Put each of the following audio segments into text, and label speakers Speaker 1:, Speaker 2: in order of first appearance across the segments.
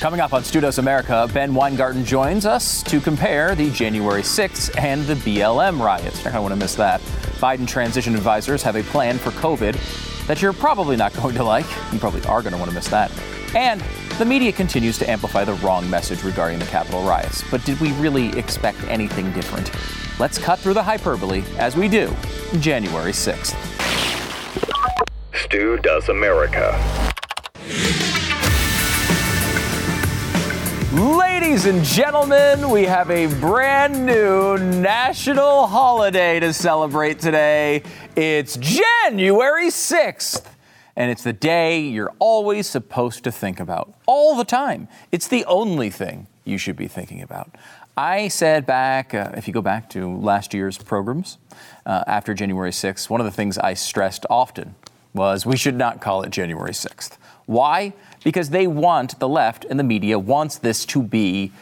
Speaker 1: Coming up on Stu Does America, Ben Weingarten joins us to compare the January 6th and the BLM riots. You're going to want to miss that. Biden transition advisors have a plan for COVID that you're probably not going to like. You probably are going to want to miss that. And the media continues to amplify the wrong message regarding the Capitol riots. But did we really expect anything different? Let's cut through the hyperbole as we do January 6th.
Speaker 2: Stu Does America.
Speaker 1: Ladies and gentlemen, we have a brand new national holiday to celebrate today. It's January 6th. And it's the day you're always supposed to think about, all the time. It's the only thing you should be thinking about. I said back, uh, if you go back to last year's programs, uh, after January 6th, one of the things I stressed often was we should not call it January 6th. Why? because they want, the left and the media wants this to be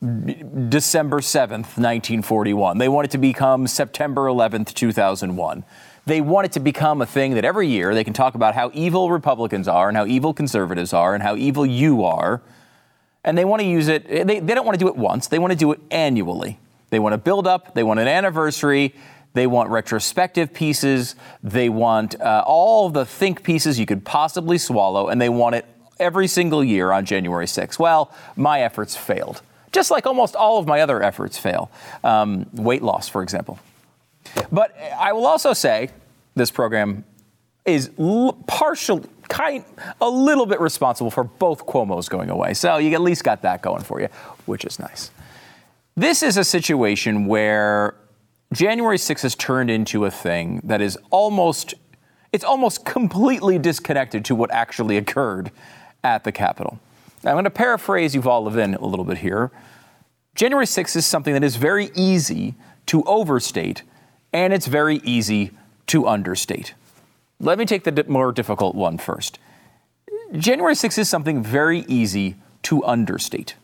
Speaker 1: December 7th, 1941. They want it to become September 11th, 2001. They want it to become a thing that every year they can talk about how evil Republicans are and how evil conservatives are and how evil you are. And they want to use it, they, they don't want to do it once, they want to do it annually. They want to build up, they want an anniversary, they want retrospective pieces, they want uh, all the think pieces you could possibly swallow, and they want it every single year on January 6th. Well, my efforts failed, just like almost all of my other efforts fail. Um, weight loss, for example. But I will also say this program is l- partially, kind, a little bit responsible for both Cuomo's going away. So you at least got that going for you, which is nice. This is a situation where January 6th has turned into a thing that is almost, it's almost completely disconnected to what actually occurred at the Capitol. Now, I'm going to paraphrase Yuval Levin a little bit here. January 6th is something that is very easy to overstate, and it's very easy to understate. Let me take the more difficult one first. January 6th is something very easy to understate.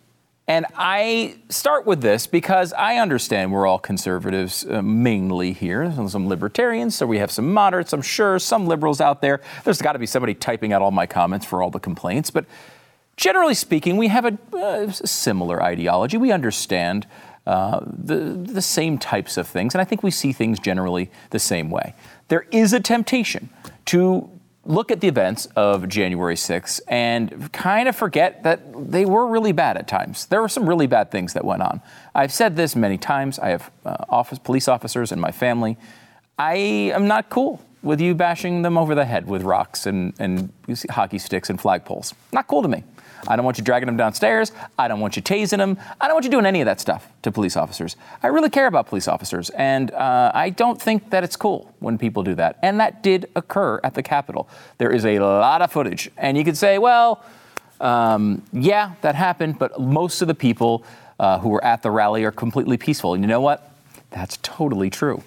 Speaker 1: And I start with this because I understand we're all conservatives uh, mainly here, some libertarians, so we have some moderates, I'm sure, some liberals out there. There's got to be somebody typing out all my comments for all the complaints. But generally speaking, we have a, uh, similar ideology. We understand uh, the, the same types of things, and I think we see things generally the same way. There is a temptation to look at the events of January 6th and kind of forget that they were really bad at times. There were some really bad things that went on. I've said this many times. I have uh, office, police officers in my family. I am not cool with you bashing them over the head with rocks and, and hockey sticks and flagpoles. Not cool to me. I don't want you dragging them downstairs. I don't want you tasing them. I don't want you doing any of that stuff to police officers. I really care about police officers, and uh, I don't think that it's cool when people do that. And that did occur at the Capitol. There is a lot of footage, and you could say, well, um, yeah, that happened, but most of the people uh, who were at the rally are completely peaceful. And you know what? That's totally true.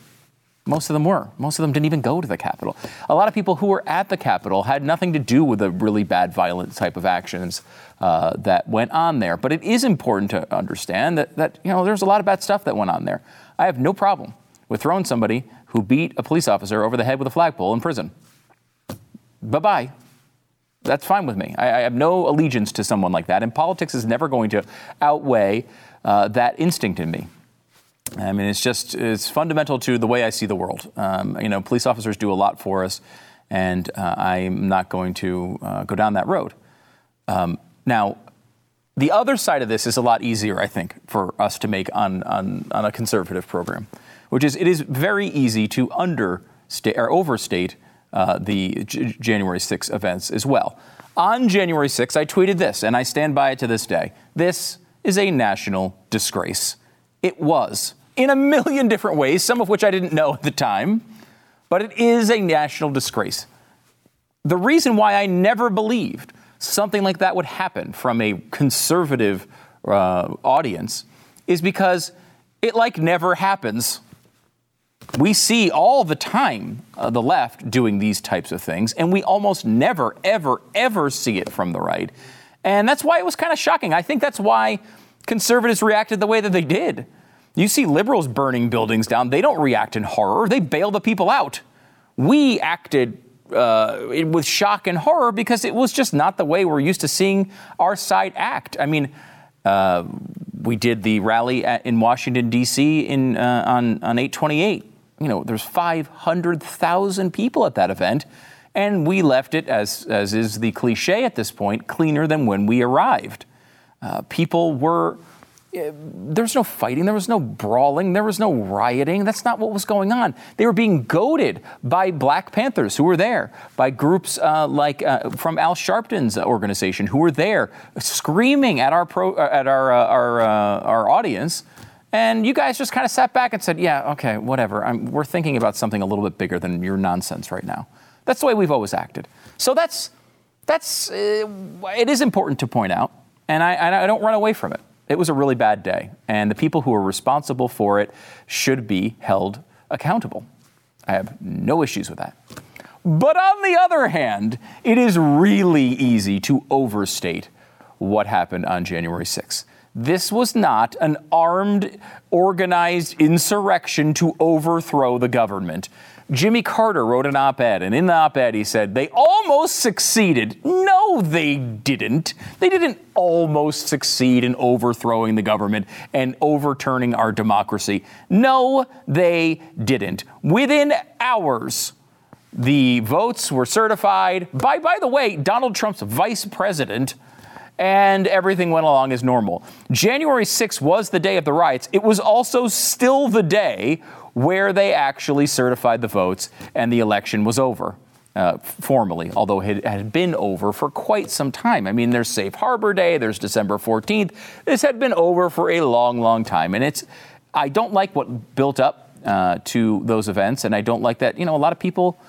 Speaker 1: Most of them were. Most of them didn't even go to the Capitol. A lot of people who were at the Capitol had nothing to do with the really bad, violent type of actions uh, that went on there. But it is important to understand that, that, you know, there's a lot of bad stuff that went on there. I have no problem with throwing somebody who beat a police officer over the head with a flagpole in prison. Bye bye. That's fine with me. I, I, have no allegiance to someone like that, and politics is never going to outweigh uh, that instinct in me. I mean, it's just it's fundamental to the way I see the world. Um, you know, police officers do a lot for us, and uh, I'm not going to uh, go down that road. Um, now, the other side of this is a lot easier, I think, for us to make on, on, on a conservative program, which is it is very easy to understate or overstate uh, the J- January 6 events as well. On January 6, I tweeted this, and I stand by it to this day. This is a national disgrace. It was in a million different ways, some of which I didn't know at the time, but it is a national disgrace. The reason why I never believed something like that would happen from a conservative uh, audience is because it like never happens. We see all the time uh, the left doing these types of things, and we almost never, ever, ever see it from the right. And that's why it was kind of shocking. I think that's why conservatives reacted the way that they did. You see liberals burning buildings down, they don't react in horror, they bail the people out. We acted uh, with shock and horror because it was just not the way we're used to seeing our side act. I mean, uh, we did the rally at, in Washington D.C. in uh, on on 828. You know, there's 500,000 people at that event, and we left it as as is the cliche at this point, cleaner than when we arrived. Uh, people were there was no fighting, there was no brawling, there was no rioting. That's not what was going on. They were being goaded by Black Panthers who were there, by groups uh, like uh, from Al Sharpton's organization who were there, screaming at our pro, uh, at our uh, our uh, our audience. And you guys just kind of sat back and said, "Yeah, okay, whatever. I'm, we're thinking about something a little bit bigger than your nonsense right now." That's the way we've always acted. So that's that's uh, it is important to point out, and I, I don't run away from it. It was a really bad day, and the people who are responsible for it should be held accountable. I have no issues with that. But on the other hand, it is really easy to overstate what happened on January 6th. This was not an armed, organized insurrection to overthrow the government. Jimmy Carter wrote an op ed, and in the op ed, he said, They almost succeeded. No, they didn't. They didn't almost succeed in overthrowing the government and overturning our democracy. No, they didn't. Within hours, the votes were certified by, by the way, Donald Trump's vice president and everything went along as normal. January 6th was the day of the riots. It was also still the day where they actually certified the votes and the election was over. Uh, formally, although it had been over for quite some time. I mean, there's Safe Harbor Day, there's December 14th. This had been over for a long, long time. And it's, I don't like what built up uh, to those events, and I don't like that, you know, a lot of people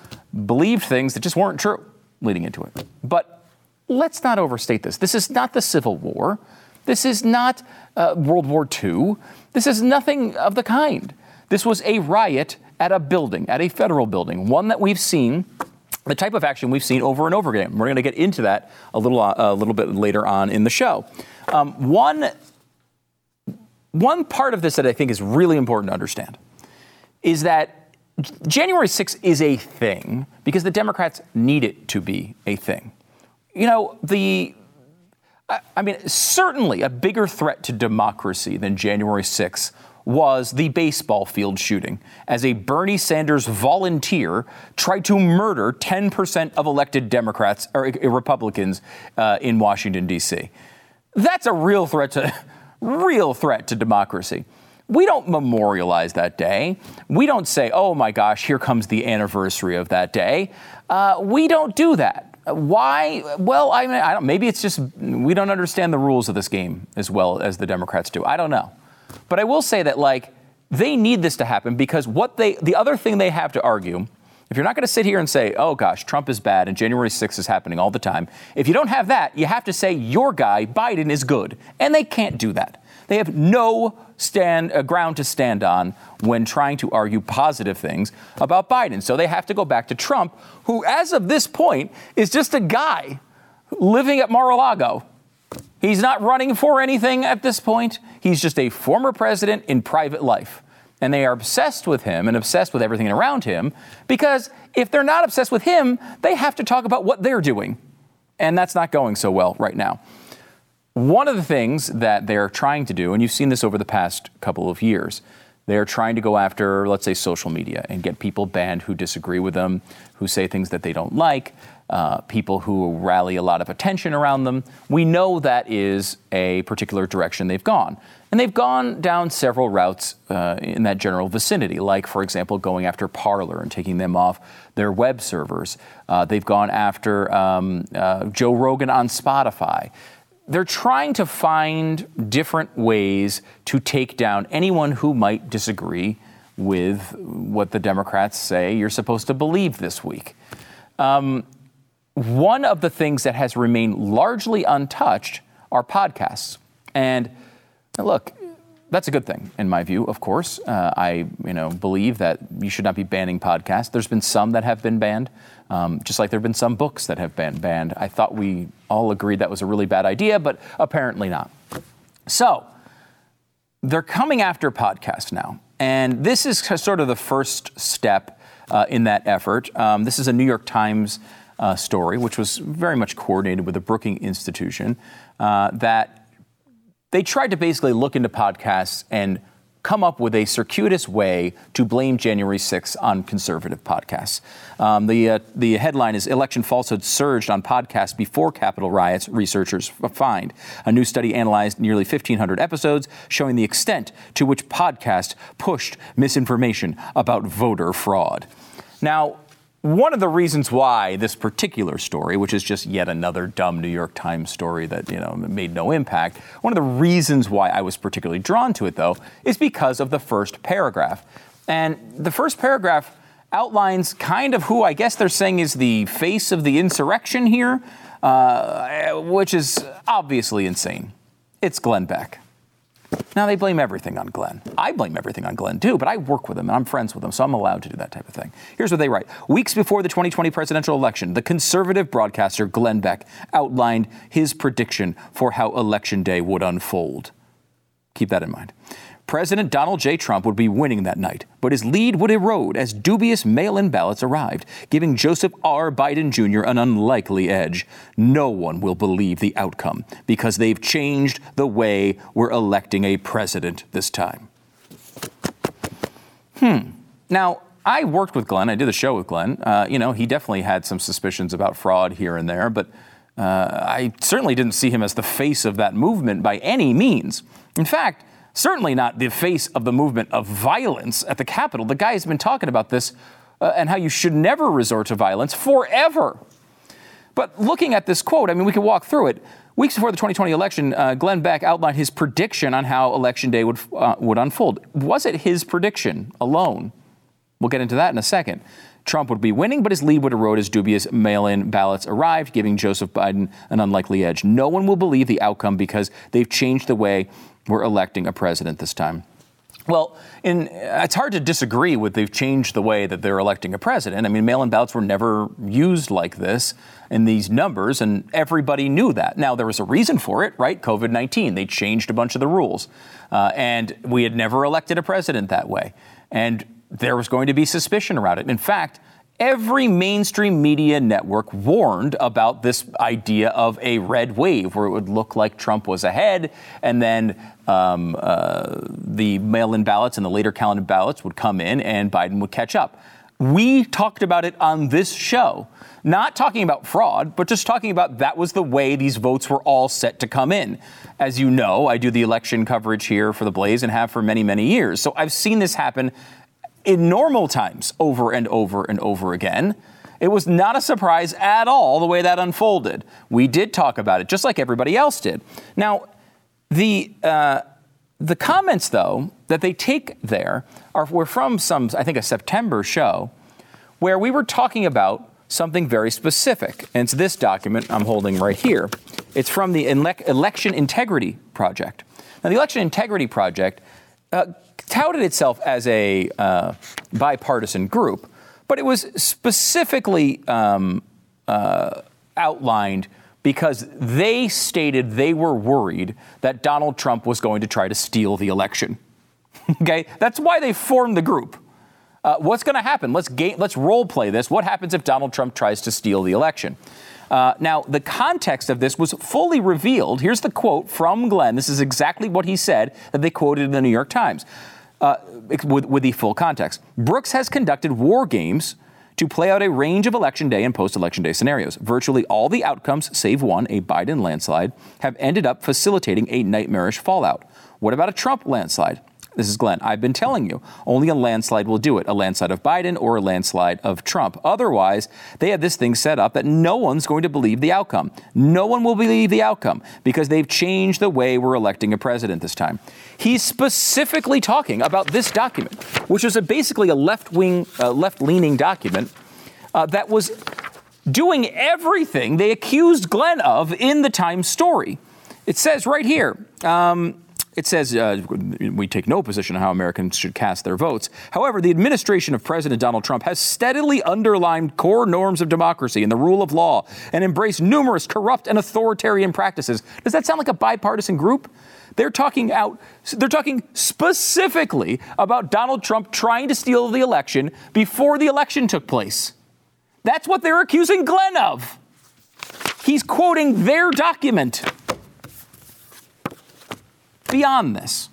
Speaker 1: believed things that just weren't true leading into it. But let's not overstate this. This is not the Civil War. This is not uh, World War II. This is nothing of the kind. This was a riot at a building, at a federal building, one that we've seen the type of action we've seen over and over again. We're going to get into that a little, uh, a little bit later on in the show. Um, one, one part of this that I think is really important to understand is that January 6th is a thing because the Democrats need it to be a thing. You know, the I mean, certainly a bigger threat to democracy than January 6th was the baseball field shooting as a Bernie Sanders volunteer tried to murder 10% of elected Democrats or uh, Republicans uh, in Washington, D.C. That's a real threat to, real threat to democracy. We don't memorialize that day. We don't say, oh my gosh, here comes the anniversary of that day. Uh, we don't do that. Why? Well, I mean, I maybe it's just we don't understand the rules of this game as well as the Democrats do. I don't know. But I will say that, like, they need this to happen because what they, the other thing they have to argue, if you're not going to sit here and say, oh gosh, Trump is bad and January 6th is happening all the time, if you don't have that, you have to say your guy, Biden, is good. And they can't do that. They have no stand, uh, ground to stand on when trying to argue positive things about Biden. So they have to go back to Trump, who, as of this point, is just a guy living at Mar a Lago He's not running for anything at this point. He's just a former president in private life. And they are obsessed with him and obsessed with everything around him because if they're not obsessed with him, they have to talk about what they're doing. And that's not going so well right now. One of the things that they're trying to do, and you've seen this over the past couple of years, they're trying to go after, let's say, social media and get people banned who disagree with them, who say things that they don't like, uh, people who rally a lot of attention around them. We know that is a particular direction they've gone. And they've gone down several routes uh, in that general vicinity, like, for example, going after Parler and taking them off their web servers. Uh, they've gone after um, uh, Joe Rogan on Spotify. They're trying to find different ways to take down anyone who might disagree with what the Democrats say you're supposed to believe this week. Um, one of the things that has remained largely untouched are podcasts. And look, that's a good thing in my view. Of course, uh, I you know believe that you should not be banning podcasts. There's been some that have been banned, um, just like there have been some books that have been banned. I thought we all agreed that was a really bad idea, but apparently not. So they're coming after podcasts now, and this is sort of the first step uh, in that effort. Um, this is a New York Times uh, story, which was very much coordinated with the Brookings Institution, uh, that they tried to basically look into podcasts and come up with a circuitous way to blame January 6th on conservative podcasts. Um, the, uh, the headline is Election Falsehood Surged on Podcasts Before Capitol Riots, Researchers Find. A new study analyzed nearly 1,500 episodes showing the extent to which podcasts pushed misinformation about voter fraud. Now, one of the reasons why this particular story, which is just yet another dumb New York Times story that you know made no impact, one of the reasons why I was particularly drawn to it, though, is because of the first paragraph. And the first paragraph outlines kind of who I guess they're saying is the face of the insurrection here, uh, which is obviously insane. It's Glenn Beck. Now, they blame everything on Glenn. I blame everything on Glenn too, but I work with him and I'm friends with him, so I'm allowed to do that type of thing. Here's what they write Weeks before the 2020 presidential election, the conservative broadcaster Glenn Beck outlined his prediction for how Election Day would unfold. Keep that in mind. President Donald J. Trump would be winning that night, but his lead would erode as dubious mail in ballots arrived, giving Joseph R. Biden Jr. an unlikely edge. No one will believe the outcome because they've changed the way we're electing a president this time. Hmm. Now, I worked with Glenn. I did a show with Glenn. Uh, you know, he definitely had some suspicions about fraud here and there, but uh, I certainly didn't see him as the face of that movement by any means. In fact, certainly not the face of the movement of violence at the Capitol. The guy has been talking about this uh, and how you should never resort to violence forever. But looking at this quote, I mean, we can walk through it. Weeks before the 2020 election, uh, Glenn Beck outlined his prediction on how Election Day would, uh, would unfold. Was it his prediction alone? We'll get into that in a second. Trump would be winning, but his lead would erode as dubious mail in ballots arrived, giving Joseph Biden an unlikely edge. No one will believe the outcome because they've changed the way we're electing a president this time. Well, in, it's hard to disagree with they've changed the way that they're electing a president. I mean, mail in ballots were never used like this in these numbers, and everybody knew that. Now, there was a reason for it, right? COVID 19. They changed a bunch of the rules. Uh, and we had never elected a president that way. And there was going to be suspicion around it. In fact, Every mainstream media network warned about this idea of a red wave where it would look like Trump was ahead, and then um, uh, the mail in ballots and the later counted ballots would come in and Biden would catch up. We talked about it on this show, not talking about fraud, but just talking about that was the way these votes were all set to come in. As you know, I do the election coverage here for the Blaze and have for many, many years. So I've seen this happen in normal times over and over and over again. It was not a surprise at all the way that unfolded. We did talk about it, just like everybody else did. Now, the uh, the comments, though, that they take there are were from some, I think, a September show, where we were talking about something very specific. And it's this document I'm holding right here. It's from the Election Integrity Project. Now, the Election Integrity Project uh, touted itself as a uh, bipartisan group, but it was specifically um, uh, outlined because they stated they were worried that Donald Trump was going to try to steal the election. okay, that's why they formed the group. Uh, what's going to happen? Let's let's role play this. What happens if Donald Trump tries to steal the election? Uh, now, the context of this was fully revealed. Here's the quote from Glenn. This is exactly what he said that they quoted in the New York Times uh, with, with the full context. Brooks has conducted war games to play out a range of election day and post election day scenarios. Virtually all the outcomes, save one, a Biden landslide, have ended up facilitating a nightmarish fallout. What about a Trump landslide? This is Glenn. I've been telling you, only a landslide will do it a landslide of Biden or a landslide of Trump. Otherwise, they have this thing set up that no one's going to believe the outcome. No one will believe the outcome because they've changed the way we're electing a president this time. He's specifically talking about this document, which is a basically a left wing, uh, left leaning document uh, that was doing everything they accused Glenn of in the Times story. It says right here. Um, It says uh, we take no position on how Americans should cast their votes. However, the administration of President Donald Trump has steadily underlined core norms of democracy and the rule of law and embraced numerous corrupt and authoritarian practices. Does that sound like a bipartisan group? They're talking out, they're talking specifically about Donald Trump trying to steal the election before the election took place. That's what they're accusing Glenn of. He's quoting their document. Beyond this,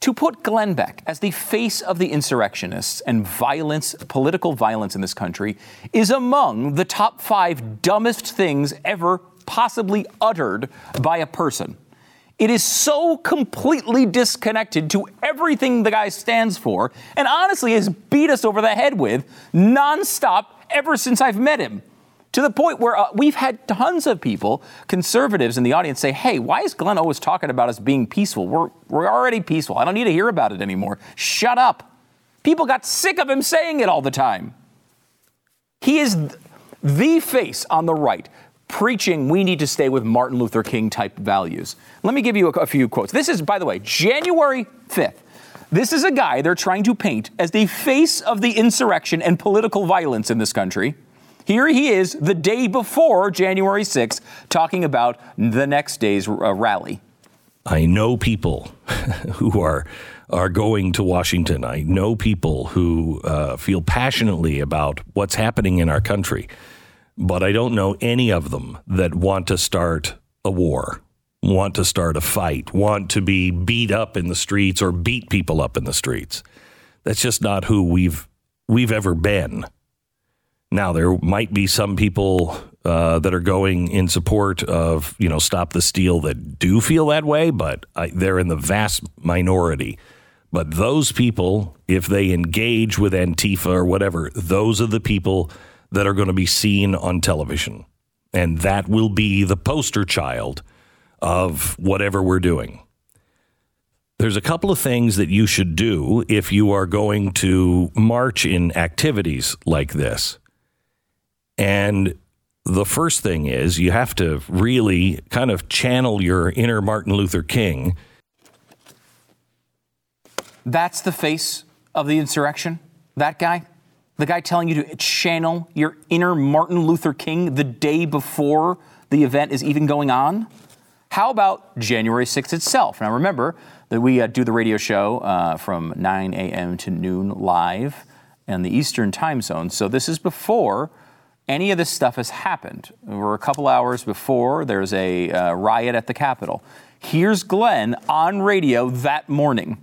Speaker 1: to put Glenn Beck as the face of the insurrectionists and violence, political violence in this country, is among the top five dumbest things ever possibly uttered by a person. It is so completely disconnected to everything the guy stands for, and honestly has beat us over the head with nonstop ever since I've met him. To the point where uh, we've had tons of people, conservatives in the audience, say, Hey, why is Glenn always talking about us being peaceful? We're, we're already peaceful. I don't need to hear about it anymore. Shut up. People got sick of him saying it all the time. He is the face on the right preaching we need to stay with Martin Luther King type values. Let me give you a, a, few quotes. This is, by the way, January 5th. This is a guy they're trying to paint as the face of the insurrection and political violence in this country. Here he is the day before January 6th talking about the next day's uh, rally.
Speaker 2: I know people who are are going to Washington. I know people who uh, feel passionately about what's happening in our country, but I don't know any of them that want to start a war, want to start a fight, want to be beat up in the streets or beat people up in the streets. That's just not who we've we've ever been. Now, there might be some people uh, that are going in support of, you know, Stop the Steal that do feel that way, but I, they're in the vast minority. But those people, if they engage with Antifa or whatever, those are the people that are going to be seen on television. And that will be the poster child of whatever we're doing. There's a couple of things that you should do if you are going to march in activities like this. And the first thing is you have to really kind of channel your inner Martin Luther King.
Speaker 1: That's the face of the insurrection? That guy? The guy telling you to channel your inner Martin Luther King the day before the event is even going on? How about January 6th itself? Now, remember that we uh, do the radio show uh, from 9 a.m. to noon live in the Eastern time zone. So this is before any of this stuff has happened. We're a couple hours before there's a uh, riot at the Capitol. Here's Glenn on radio that morning.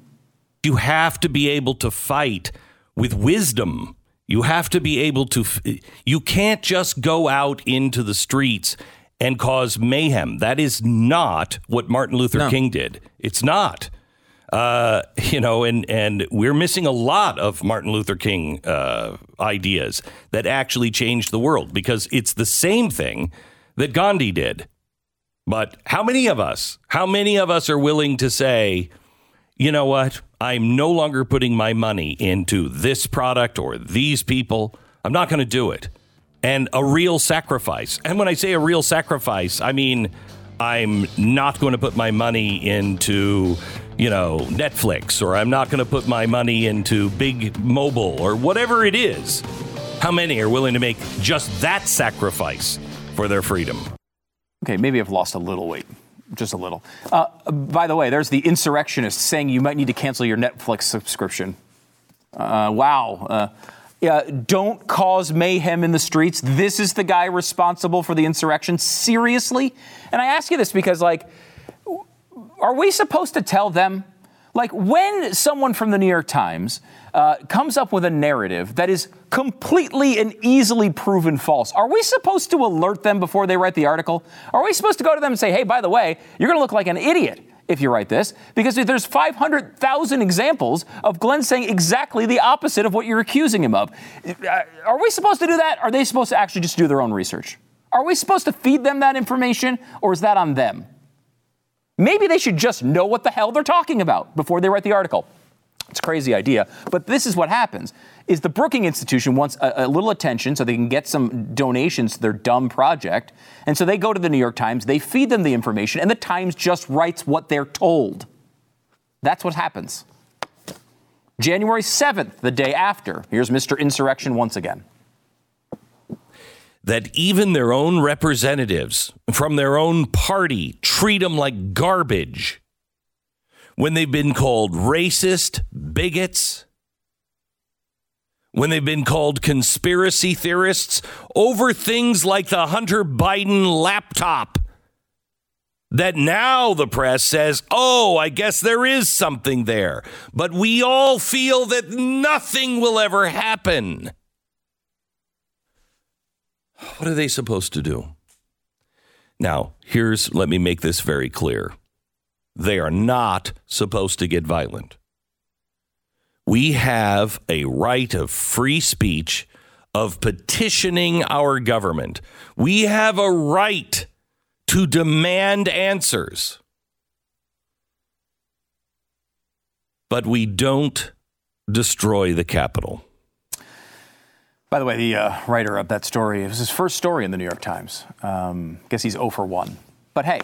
Speaker 2: You have to be able to fight with wisdom. You have to be able to, f- you can't just go out into the streets and cause mayhem. That is not what Martin Luther no. King did. It's not. Uh, you know, and and we're missing a lot of Martin Luther King uh, ideas that actually changed the world because it's the same thing that Gandhi did. But how many of us, how many of us are willing to say, you know what, I'm no longer putting my money into this product or these people. I'm not going to do it. And a real sacrifice. And when I say a real sacrifice, I mean I'm not going to put my money into you know, Netflix, or I'm not going to put my money into big mobile, or whatever it is. How many are willing to make just that sacrifice for their freedom?
Speaker 1: Okay, maybe I've lost a little weight. Just a little. Uh, by the way, there's the insurrectionist saying you might need to cancel your Netflix subscription. Uh, wow. Uh, yeah, don't cause mayhem in the streets. This is the guy responsible for the insurrection. Seriously? And I ask you this because, like, are we supposed to tell them? Like when someone from the New York Times uh, comes up with a narrative that is completely and easily proven false, are we supposed to alert them before they write the article? Are we supposed to go to them and say, hey, by the way, you're going to look like an idiot if you write this? Because there's 500,000 examples of Glenn saying exactly the opposite of what you're accusing him of. Uh, are we supposed to do that? Are they supposed to actually just do their own research? Are we supposed to feed them that information or is that on them? Maybe they should just know what the hell they're talking about before they write the article. It's a crazy idea, but this is what happens. Is the Brookings Institution wants a, a, little attention so they can get some donations to their dumb project. And so they go to the New York Times, they feed them the information, and the Times just writes what they're told. That's what happens. January 7th, the day after, here's Mr. Insurrection once again.
Speaker 2: That even their own representatives from their own party treat them like garbage when they've been called racist, bigots, when they've been called conspiracy theorists over things like the Hunter Biden laptop. That now the press says, oh, I guess there is something there. But we all feel that nothing will ever happen. What are they supposed to do? Now, here's, let me make this very clear. They are not supposed to get violent. We have a right of free speech, of petitioning our government. We have a right to demand answers. But we don't destroy the Capitol.
Speaker 1: By the way, the uh, writer of that story, it was his first story in the New York Times. Um, guess he's 0 for 1. But hey,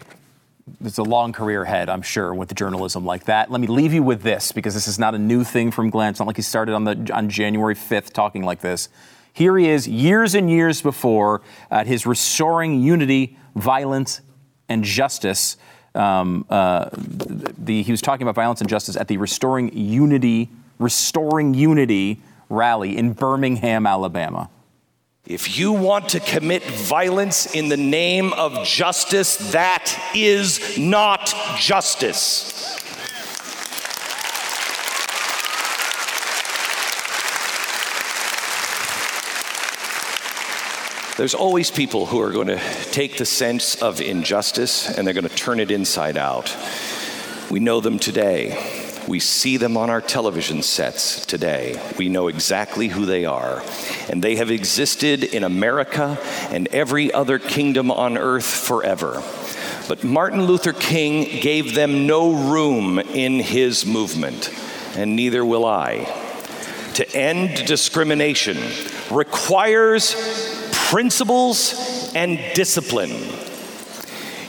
Speaker 1: it's a long career ahead, I'm sure, with the journalism like that. Let me leave you with this because this is not a new thing from Glenn. It's not like he started on the on January 5th talking like this. Here he is, years and years before, at his restoring unity, violence, and justice. Um, uh, the, he was talking about violence and justice at the Restoring Unity, Restoring Unity rally in Birmingham, Alabama.
Speaker 3: If you want to commit violence in the name of justice, that is not justice. There's always people who are going to take the sense of injustice and they're going to turn it inside out. We know them today. We see them on our television sets today. We know exactly who they are. And they have existed in America and every other kingdom on earth forever. But Martin Luther King gave them no room in his movement, and neither will I. To end discrimination requires principles and discipline.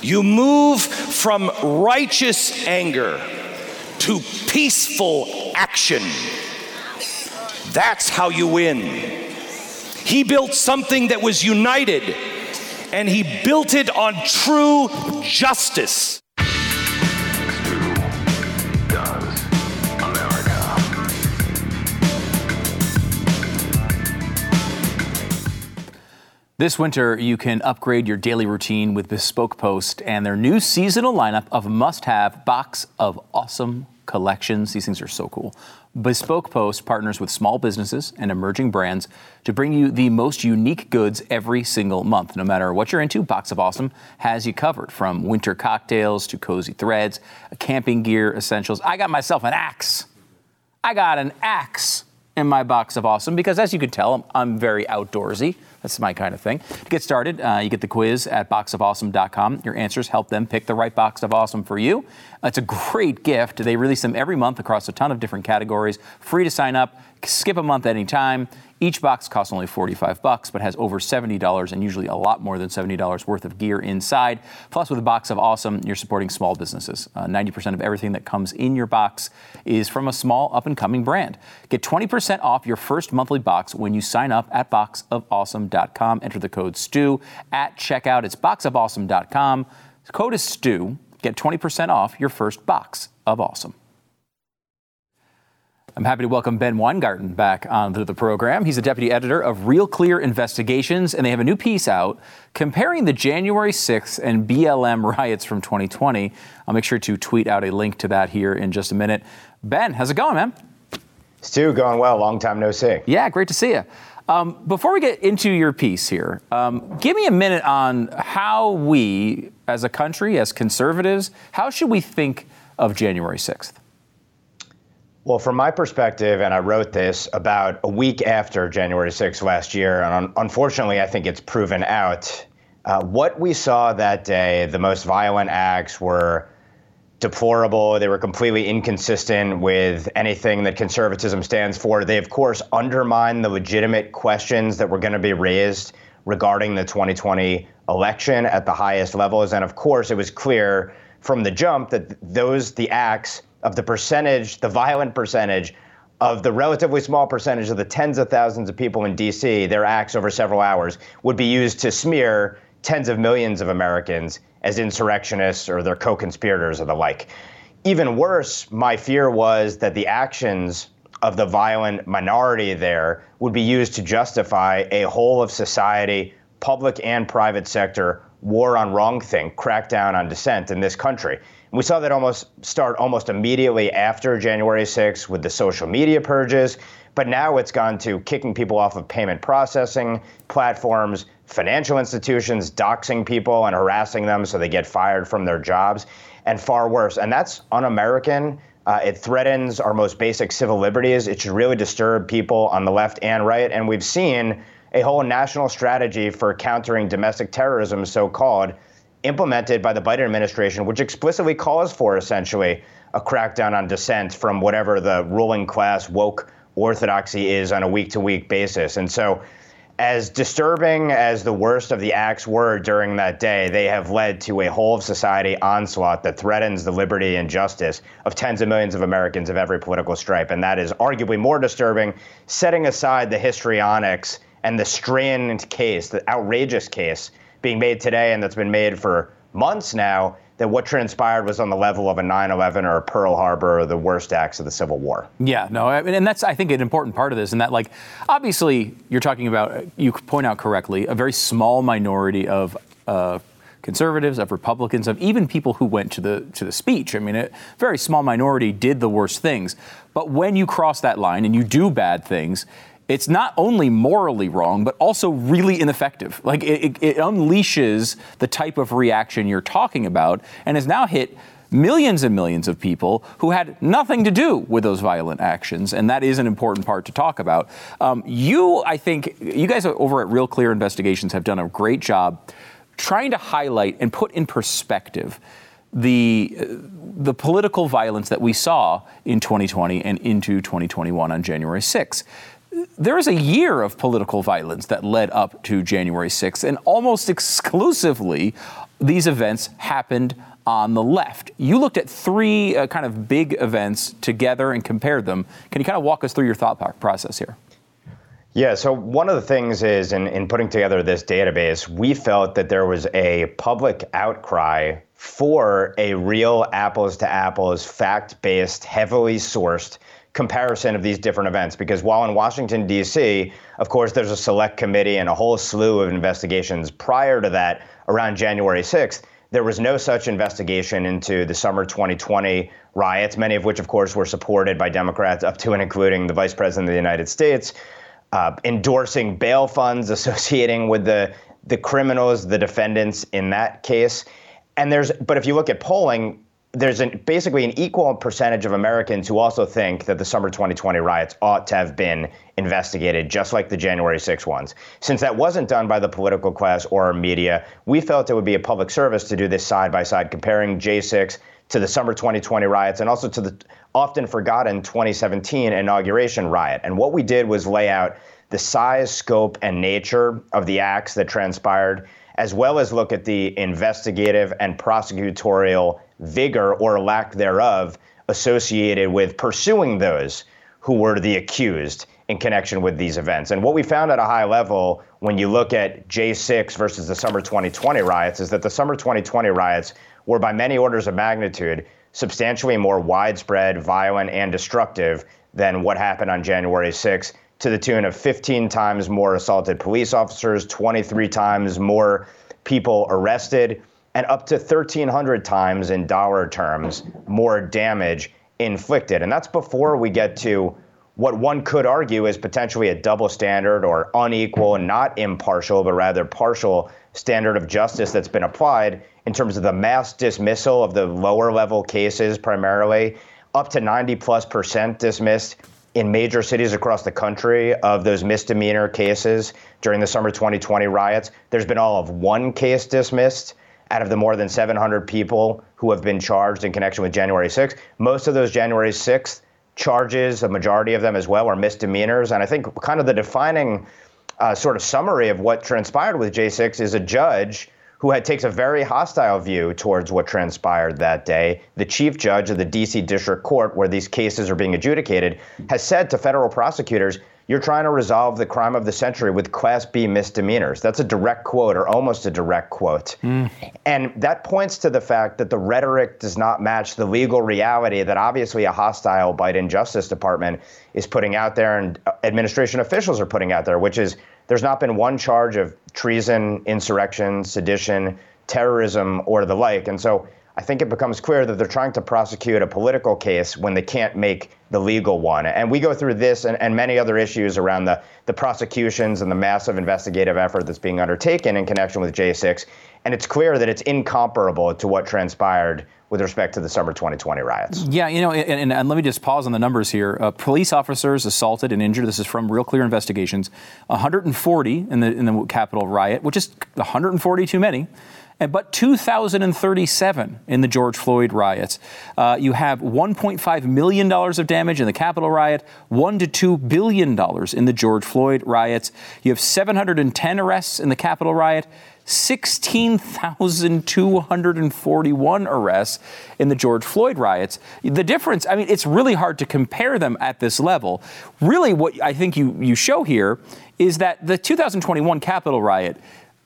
Speaker 3: You move from righteous anger to peaceful action. That's how you win. He built something that was united, and he built it on true justice.
Speaker 1: This winter, you can upgrade your daily routine with Bespoke Post and their new seasonal lineup of must have box of awesome collections. These things are so cool. Bespoke Post partners with small businesses and emerging brands to bring you the most unique goods every single month. No matter what you're into, Box of Awesome has you covered from winter cocktails to cozy threads, camping gear essentials. I got myself an axe. I got an axe in my Box of Awesome because, as you can tell, I'm, I'm very outdoorsy. That's my kind of thing. To get started, uh, you get the quiz at boxofawesome.com. Your answers help them pick the right box of awesome for you. It's a great gift. They release them every month across a ton of different categories. Free to sign up. Skip a month anytime. Each box costs only 45 bucks, but has over $70 and usually a lot more than $70 worth of gear inside. Plus, with a box of awesome, you're supporting small businesses. Uh, 90% of everything that comes in your box is from a small up and coming brand. Get 20% off your first monthly box when you sign up at boxofawesome.com. Enter the code STU at checkout. It's boxofawesome.com. The code is STU. Get 20% off your first box of awesome. I'm happy to welcome Ben Weingarten back onto the program. He's the deputy editor of Real Clear Investigations, and they have a new piece out comparing the January 6th and BLM riots from 2020. I'll make sure to tweet out a link to that here in just a minute. Ben, how's it going, man?
Speaker 4: Stu, going well. Long time no see.
Speaker 1: Yeah, great to see you. Um, before we get into your piece here, um, give me a minute on how we, as a country, as conservatives, how should we think of January 6th?
Speaker 4: Well, from my perspective, and I wrote this about a week after January 6th last year, and un- unfortunately, I think it's proven out. Uh, what we saw that day, the most violent acts were deplorable. They were completely inconsistent with anything that conservatism stands for. They, of course, undermine the legitimate questions that were going to be raised regarding the 2020 election at the highest levels. And of course, it was clear from the jump that those, the acts, of the percentage, the violent percentage of the relatively small percentage of the tens of thousands of people in DC, their acts over several hours would be used to smear tens of millions of Americans as insurrectionists or their co conspirators or the like. Even worse, my fear was that the actions of the violent minority there would be used to justify a whole of society, public and private sector war on wrongthink, crackdown on dissent in this country. We saw that almost start almost immediately after January 6th with the social media purges, but now it's gone to kicking people off of payment processing platforms, financial institutions, doxing people and harassing them so they get fired from their jobs, and far worse. And that's un American. Uh, it threatens our most basic civil liberties. It should really disturb people on the left and right. And we've seen a whole national strategy for countering domestic terrorism, so called, implemented by the Biden administration, which explicitly calls for essentially a crackdown on dissent from whatever the ruling class woke orthodoxy is on a week to week basis. And so, as disturbing as the worst of the acts were during that day, they have led to a whole of society onslaught that threatens the liberty and justice of tens of millions of Americans of every political stripe. And that is arguably more disturbing, setting aside the histrionics and the strained case, the outrageous case being made today and that's been made for months now that what transpired was on the level of a 9/11 or a Pearl Harbor or the worst acts of the Civil War.
Speaker 1: Yeah, no, and that's I think an important part of this, and that like obviously you're talking about you point out correctly a very small minority of. Uh, conservatives, of Republicans, of even people who went to the to the speech. I mean, a very small minority did the worst things. But when you cross that line and you do bad things, it's not only morally wrong, but also really ineffective. Like it, it, it, unleashes the type of reaction you're talking about and has now hit millions and millions of people who had nothing to do with those violent actions. And that is an important part to talk about. Um, you, I think, you guys over at Real Clear Investigations have done a great job trying to highlight and put in perspective the the political violence that we saw in 2020 and into 2021 on January 6th there is a year of political violence that led up to January 6th, and almost exclusively, these events happened on the left. You looked at three uh, kind of big events together and compared them. Can you kind of walk us through your thought process here?
Speaker 4: Yeah, so one of the things is in, in putting together this database, we felt that there was a public outcry for a real apples to apples, fact based, heavily sourced comparison of these different events because while in Washington, D.C., of course, there's a select committee and a whole slew of investigations prior to that around January 6th, there was no such investigation into the summer 2020 riots, many of which, of course, were supported by Democrats, up to and including the Vice President of the United States, uh, endorsing bail funds associating with the the criminals, the defendants in that case. And there's, but if you look at polling, there's an, basically an equal percentage of Americans who also think that the summer 2020 riots ought to have been investigated, just like the January 6 ones. Since that wasn't done by the political class or media, we felt it would be a public service to do this side by side, comparing J6 to the summer 2020 riots and also to the often forgotten 2017 inauguration riot. And what we did was lay out the size, scope, and nature of the acts that transpired, as well as look at the investigative and prosecutorial vigor or lack thereof associated with pursuing those who were the accused in connection with these events. And what we found at a high level when you look at J6 versus the summer 2020 riots is that the summer 2020 riots were by many orders of magnitude substantially more widespread, violent, and destructive than what happened on January 6 to the tune of 15 times more assaulted police officers, 23 times more people arrested, and up to 1,300 times in dollar terms more damage inflicted. And that's before we get to what one could argue is potentially a double standard or unequal, and not impartial, but rather partial standard of justice that's been applied in terms of the mass dismissal of the lower level cases, primarily up to 90 plus percent dismissed in major cities across the country of those misdemeanor cases during the summer 2020 riots. There's been all of one case dismissed out of the more than 700 people who have been charged in connection with January 6th. Most of those January 6th charges, a majority of them as well, are misdemeanors. And I think kind of the defining uh, sort of summary of what transpired with J6 is a judge who had, takes a very hostile view towards what transpired that day. The chief judge of the D.C. District Court, where these cases are being adjudicated, has said to federal prosecutors, you're trying to resolve the crime of the century with Class B misdemeanors. That's a direct quote, or almost a direct quote. Mm. And that points to the fact that the rhetoric does not match the legal reality that obviously a hostile Biden Justice Department is putting out there and administration officials are putting out there, which is there's not been one charge of treason, insurrection, sedition, terrorism, or the like. And so I think it becomes clear that they're trying to prosecute a political case when they can't make the legal one. And we go through this and, and, many other issues around the, the prosecutions and the massive investigative effort that's being undertaken in connection with J6. And it's clear that it's incomparable to what transpired with respect to the summer 2020 riots.
Speaker 1: Yeah, you know, and, and, and let me just pause on the numbers here. Uh, police officers assaulted and injured. This is from Real Clear Investigations. 140 in the in the Capitol riot, which is 140 too many. But 2,037 in the George Floyd riots. Uh, you have 1.5 million dollars of damage in the Capitol riot, one to two billion dollars in the George Floyd riots. You have 710 arrests in the Capitol riot. 16,241 arrests in the George Floyd riots. The difference, I mean, it's really hard to compare them at this level. Really, what I think you, you show here is that the 2021 Capitol riot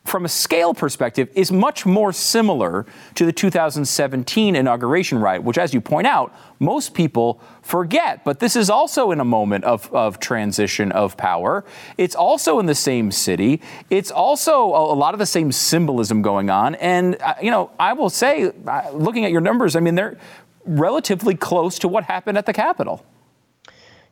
Speaker 1: from a scale perspective, is much more similar to the 2017 inauguration riot, which, as you point out, most people forget. But this is also in a moment of, of transition of power. It's also in the same city. It's also a, a lot of the same symbolism going on. And, uh, you know, I will say, uh, looking at your numbers, I mean, they're relatively close to what happened at the Capitol.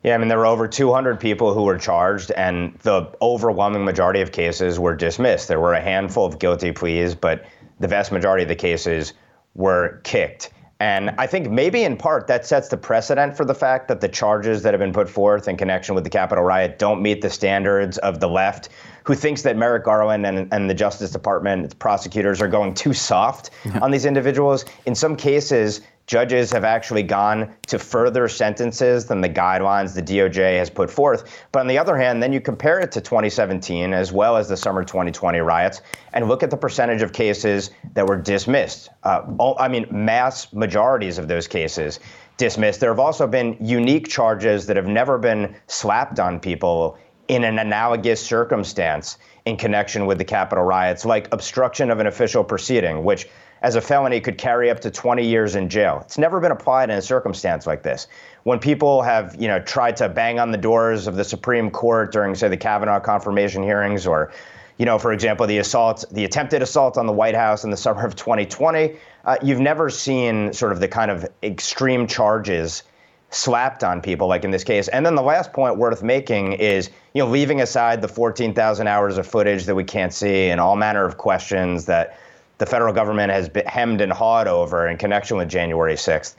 Speaker 4: Yeah, I mean, there were over 200 people who were charged, and the overwhelming majority of cases were dismissed. There were a handful of guilty pleas, but the vast majority of the cases were kicked. And I think maybe in part that sets the precedent for the fact that the charges that have been put forth in connection with the Capitol riot don't meet the standards of the left, who thinks that Merrick Garland and, and the Justice Department prosecutors are going too soft on these individuals. In some cases, Judges have actually gone to further sentences than the guidelines the DOJ has put forth. But on the other hand, then you compare it to 2017 as well as the summer 2020 riots and look at the percentage of cases that were dismissed. Uh, all, I mean, mass majorities of those cases dismissed. There have also been unique charges that have never been slapped on people in an analogous circumstance in connection with the Capitol riots, like obstruction of an official proceeding, which as a felony could carry up to 20 years in jail. It's never been applied in a circumstance like this. When people have, you know, tried to bang on the doors of the Supreme Court during, say, the Kavanaugh confirmation hearings, or, you know, for example, the assault, the attempted assault on the White House in the summer of 2020, uh, you've never seen sort of the kind of extreme charges slapped on people like in this case. And then the last point worth making is, you know, leaving aside the 14,000 hours of footage that we can't see and all manner of questions that the federal government has hemmed and hawed over in connection with January 6th.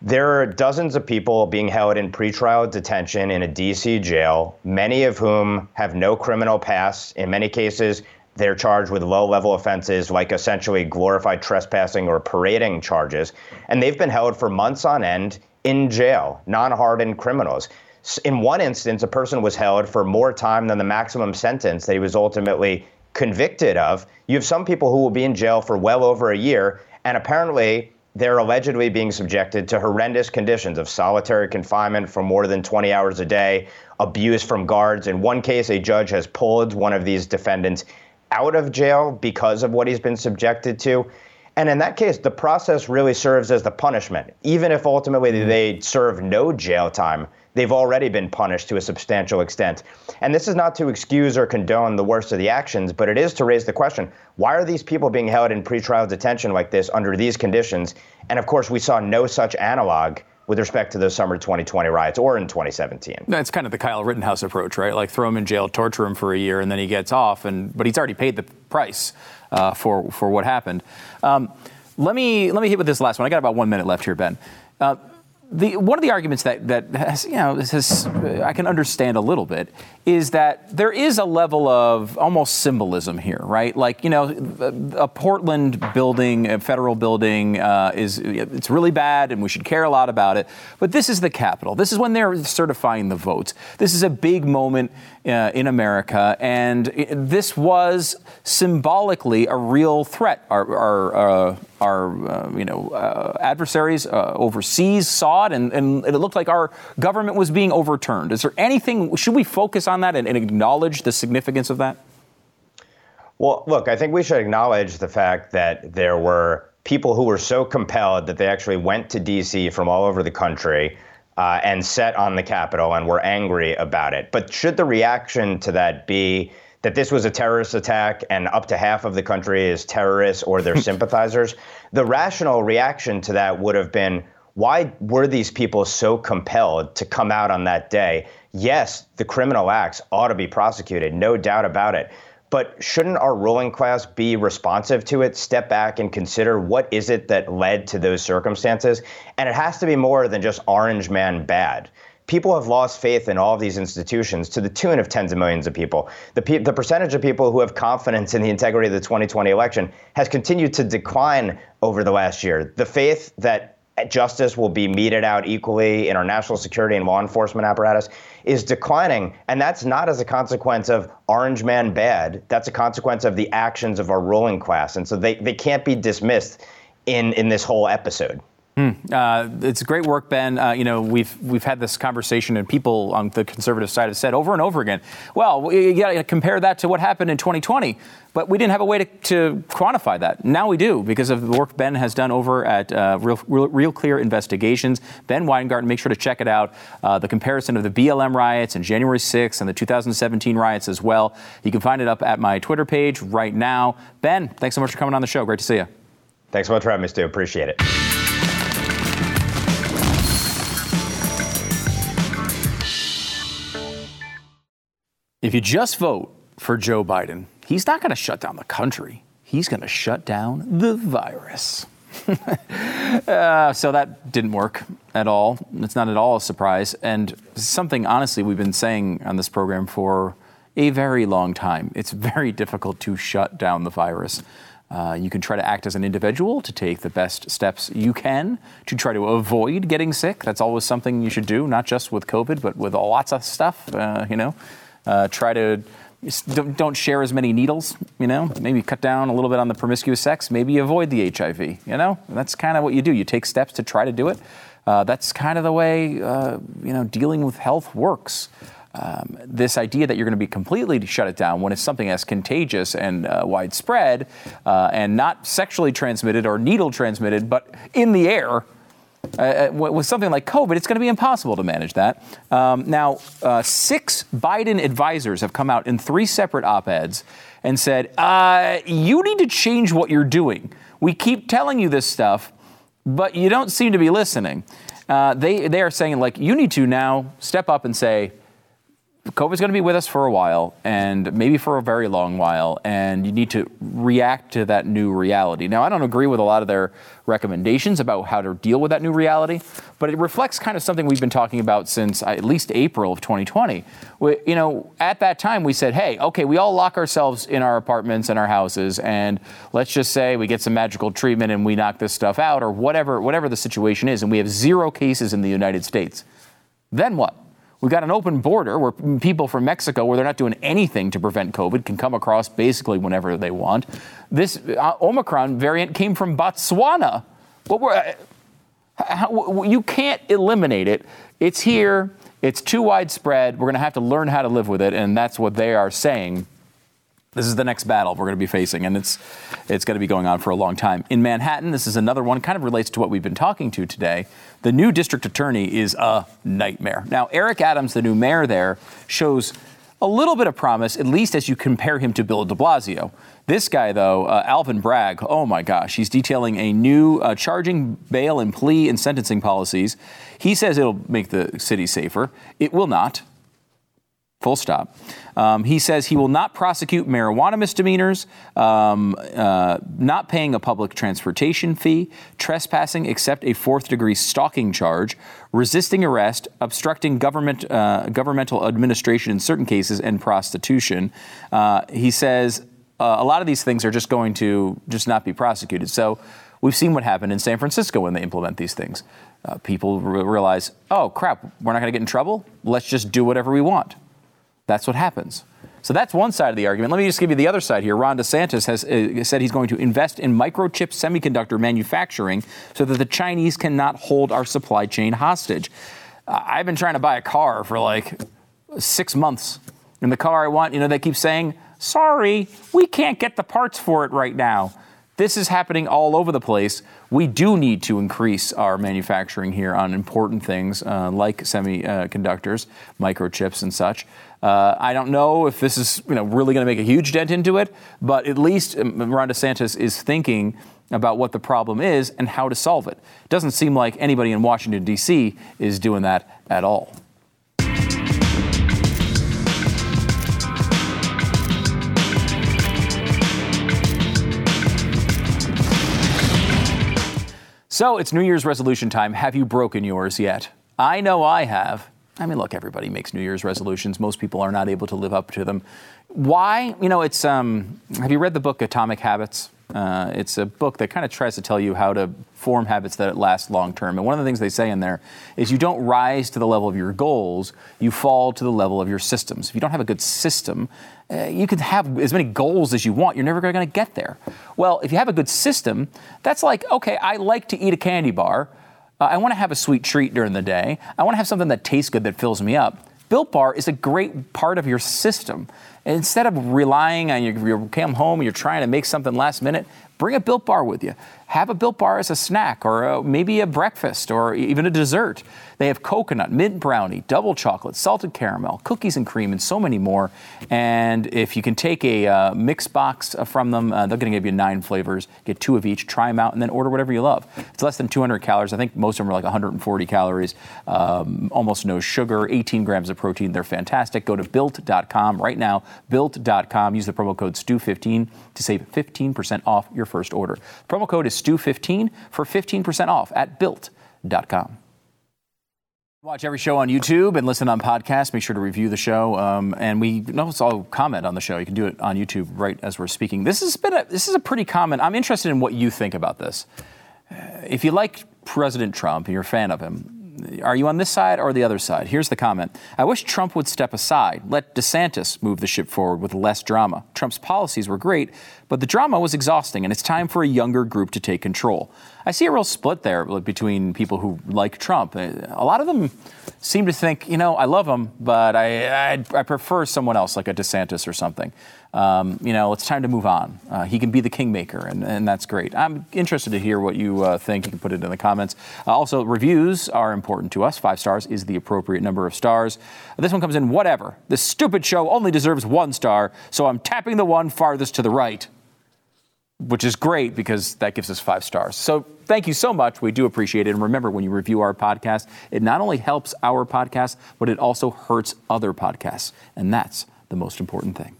Speaker 4: There are dozens of people being held in pretrial detention in a DC jail, many of whom have no criminal past. In many cases, they're charged with low level offenses like essentially glorified trespassing or parading charges. And they've been held for months on end in jail, non hardened criminals. In one instance, a person was held for more time than the maximum sentence that he was ultimately convicted of. You have some people who will be in jail for well over a year, and apparently they're allegedly being subjected to horrendous conditions of solitary confinement for more than 20 hours a day, abuse from guards. In one case, a judge has pulled one of these defendants out of jail because of what he's been subjected to. And in that case, the process really serves as the punishment. Even if ultimately mm-hmm. they serve no jail time, they've already been punished to a substantial extent. And this is not to excuse or condone the worst of the actions, but it is to raise the question why are these people being held in pretrial detention like this under these conditions? And of course, we saw no such analog with respect to the summer 2020 riots or in 2017.
Speaker 1: That's kind of the Kyle Rittenhouse approach, right? Like throw him in jail, torture him for a year, and then he gets off. And but he's already paid the price uh, for for what happened. Um, let me let me hit with this last one. I got about one minute left here, Ben. Uh, the, one of the arguments that that has, you know has, I can understand a little bit is that there is a level of almost symbolism here, right? Like you know, a, Portland building, a federal building, uh, is it's really bad, and we should care a lot about it. But this is the Capitol. This is when they're certifying the votes. This is a big moment uh, in America, and this was symbolically a real threat. Our our, uh, our uh, you know uh, adversaries uh, overseas saw it, and, and, it looked like our government was being overturned. Is there anything? Should we focus on that and, and acknowledge the significance of that?
Speaker 4: Well, look, I think we should acknowledge the fact that there were people who were so compelled that they actually went to D.C. from all over the country uh, and set on the Capitol and were angry about it. But should the reaction to that be that this was a terrorist attack and up to half of the country is terrorists or their sympathizers? The rational reaction to that would have been why were these people so compelled to come out on that day? Yes, the criminal acts ought to be prosecuted, no doubt about it. But shouldn't our ruling class be responsive to it, step back and consider what is it that led to those circumstances? And it has to be more than just orange man bad. People have lost faith in all of these institutions to the tune of tens of millions of people. The, pe- the percentage of people who have confidence in the integrity of the 2020 election has continued to decline over the last year. The faith that justice will be meted out equally in our national security and law enforcement apparatus is declining. And that's not as a consequence of orange man bad. That's a consequence of the actions of our ruling class. And so they, they can't be dismissed in, in this whole episode.
Speaker 1: Hmm. Uh, it's great work, Ben. Uh, you know, we've we've had this conversation, and people on the conservative side have said over and over again, "Well, you got to compare that to what happened in 2020." But we didn't have a way to, to, quantify that. Now we do because of the work Ben has done over at uh, Real, Real, Real, Clear Investigations. Ben Weingarten, make sure to check it out. Uh, the comparison of the BLM riots and January 6th and the 2017 riots as well. You can find it up at my Twitter page right now. Ben, thanks so much for coming on the show. Great to see you.
Speaker 4: Thanks so much for having me, Stu. Appreciate it.
Speaker 1: If you just vote for Joe Biden, he's not going to shut down the country. He's going to shut down the virus. uh, so that didn't work at all. It's not at all a surprise. And something, honestly, we've been saying on this program for a very long time. It's very difficult to shut down the virus. Uh, you can try to act as an individual to take the best steps you can to try to avoid getting sick. That's always something you should do, not just with COVID, but with lots of stuff, uh, you know. Uh, try to don't share as many needles, you know, maybe cut down a little bit on the promiscuous sex, maybe avoid the HIV, you know, that's kind of what you do. You take steps to try to do it. Uh, that's kind of the way, uh, you know, dealing with health works. Um, this idea that you're going to be completely shut it down when it's something as contagious and uh, widespread uh, and not sexually transmitted or needle transmitted, but in the air, uh, uh with something like COVID, it's going to be impossible to manage that. Um, now, uh, six Biden advisors have come out in three separate op eds and said, uh, You need to change what you're doing. We keep telling you this stuff, but you don't seem to be listening. Uh, they, they are saying, like, you need to now step up and say, COVID's going to be with us for a while, and maybe for a very long while, and you need to react to that new reality. Now, I don't agree with a lot of their recommendations about how to deal with that new reality, but it reflects kind of something we've been talking about since uh, at least April of 2020. We, you know, at that time, we said, hey, okay, we all lock ourselves in our apartments and our houses, and let's just say we get some magical treatment and we knock this stuff out, or whatever, whatever the situation is, and we have zero cases in the United States. Then what? We've got an open border where people from Mexico, where they're not doing anything to prevent COVID, can come across basically whenever they want. This uh, Omicron variant came from Botswana. What were, uh, how, you can't eliminate it. It's here. It's too widespread. We're going to have to learn how to live with it, and that's what they are saying this is the next battle we're going to be facing, and it's it's going to be going on for a long time. In Manhattan, this is another one, kind of relates to what we've been talking to today. The new district attorney is a nightmare. Now, Eric Adams, the new mayor there, shows a little bit of promise, at least as you compare him to Bill de Blasio. This guy, though, uh, Alvin Bragg, oh my gosh, he's detailing a new uh, charging bail and plea and sentencing policies. He says it'll make the city safer. It will not Full stop. Um, he says he will not prosecute marijuana misdemeanors, um, uh, not paying a public transportation fee, trespassing except a fourth degree stalking charge, resisting arrest, obstructing government uh, governmental administration in certain cases, and prostitution. Uh, he says uh, a lot of these things are just going to just not be prosecuted. So we've seen what happened in San Francisco when they implement these things. Uh, people re- realize, oh crap, we're not going to get in trouble. Let's just do whatever we want. That's what happens. So that's one side of the argument. Let me just give you the other side here. Ron DeSantis has uh, said he's going to invest in microchip semiconductor manufacturing so that the Chinese cannot hold our supply chain hostage. Uh, I've been trying to buy a car for like six months. And the car I want, you know, they keep saying, sorry, we can't get the parts for it right now. This is happening all over the place. We do need to increase our manufacturing here on important things uh, like semiconductors, microchips, and such. Uh, I don't know if this is you know, really going to make a huge dent into it, but at least um, Ron DeSantis is thinking about what the problem is and how to solve it. It doesn't seem like anybody in Washington, D.C. is doing that at all. So it's New Year's resolution time. Have you broken yours yet? I know I have. I mean, look, everybody makes New Year's resolutions. Most people are not able to live up to them. Why? You know, it's. Um, have you read the book Atomic Habits? Uh, it's a book that kind of tries to tell you how to form habits that last long term. And one of the things they say in there is you don't rise to the level of your goals, you fall to the level of your systems. If you don't have a good system, uh, you can have as many goals as you want, you're never going to get there. Well, if you have a good system, that's like, okay, I like to eat a candy bar. Uh, I want to have a sweet treat during the day. I want to have something that tastes good that fills me up. Built Bar is a great part of your system. Instead of relying on your, you come home, you're trying to make something last minute, bring a Built Bar with you. Have a Built Bar as a snack or a, maybe a breakfast or even a dessert. They have coconut, mint brownie, double chocolate, salted caramel, cookies and cream, and so many more. And if you can take a uh, mix box from them, uh, they're going to give you nine flavors. Get two of each, try them out, and then order whatever you love. It's less than 200 calories. I think most of them are like 140 calories. Um, almost no sugar, 18 grams of protein. They're fantastic. Go to built.com right now. Built.com. Use the promo code STU15 to save 15% off your first order. Promo code is STU15 for 15% off at built.com. Watch every show on YouTube and listen on podcasts. Make sure to review the show, um, and we also comment on the show. You can do it on YouTube right as we're speaking. This has been a, this is a pretty common. I'm interested in what you think about this. If you like President Trump and you're a fan of him, are you on this side or the other side? Here's the comment. I wish Trump would step aside. Let DeSantis move the ship forward with less drama. Trump's policies were great, but the drama was exhausting, and it's time for a younger group to take control. I see a real split there between people who like Trump. Uh, a lot of them seem to think, you know, I love him, but I, I, I prefer someone else, like a DeSantis or something um, you know, it's time to move on. Uh, he can be the kingmaker, and, and that's great. I'm interested to hear what you uh, think. You can put it in the comments. Uh, also, reviews are important to us. Five stars is the appropriate number of stars. This one comes in whatever. This stupid show only deserves one star, so I'm tapping the one farthest to the right, which is great because that gives us five stars. So thank you so much. We do appreciate it. And remember, when you review our podcast, it not only helps our podcast, but it also hurts other podcasts. And that's the most important thing.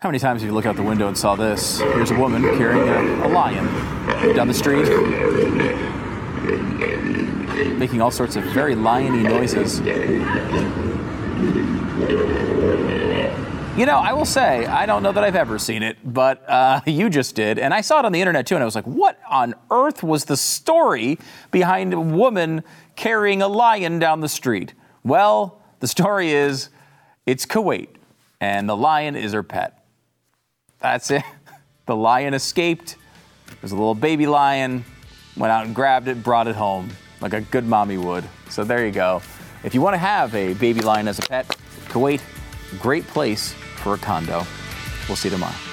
Speaker 1: How many times have you looked out the window and saw this? Here's a woman carrying a, a lion down the street, making all sorts of very liony noises. You know, I will say, I don't know that I've ever seen it, but uh, you just did. And I saw it on the internet too, and I was like, what on earth was the story behind a woman carrying a lion down the street? Well, the story is it's Kuwait, and the lion is her pet. That's it. The lion escaped. There's a little baby lion. Went out and grabbed it, brought it home like a good mommy would. So there you go. If you want to have a baby lion as a pet, Kuwait, great place for a condo. We'll see you tomorrow.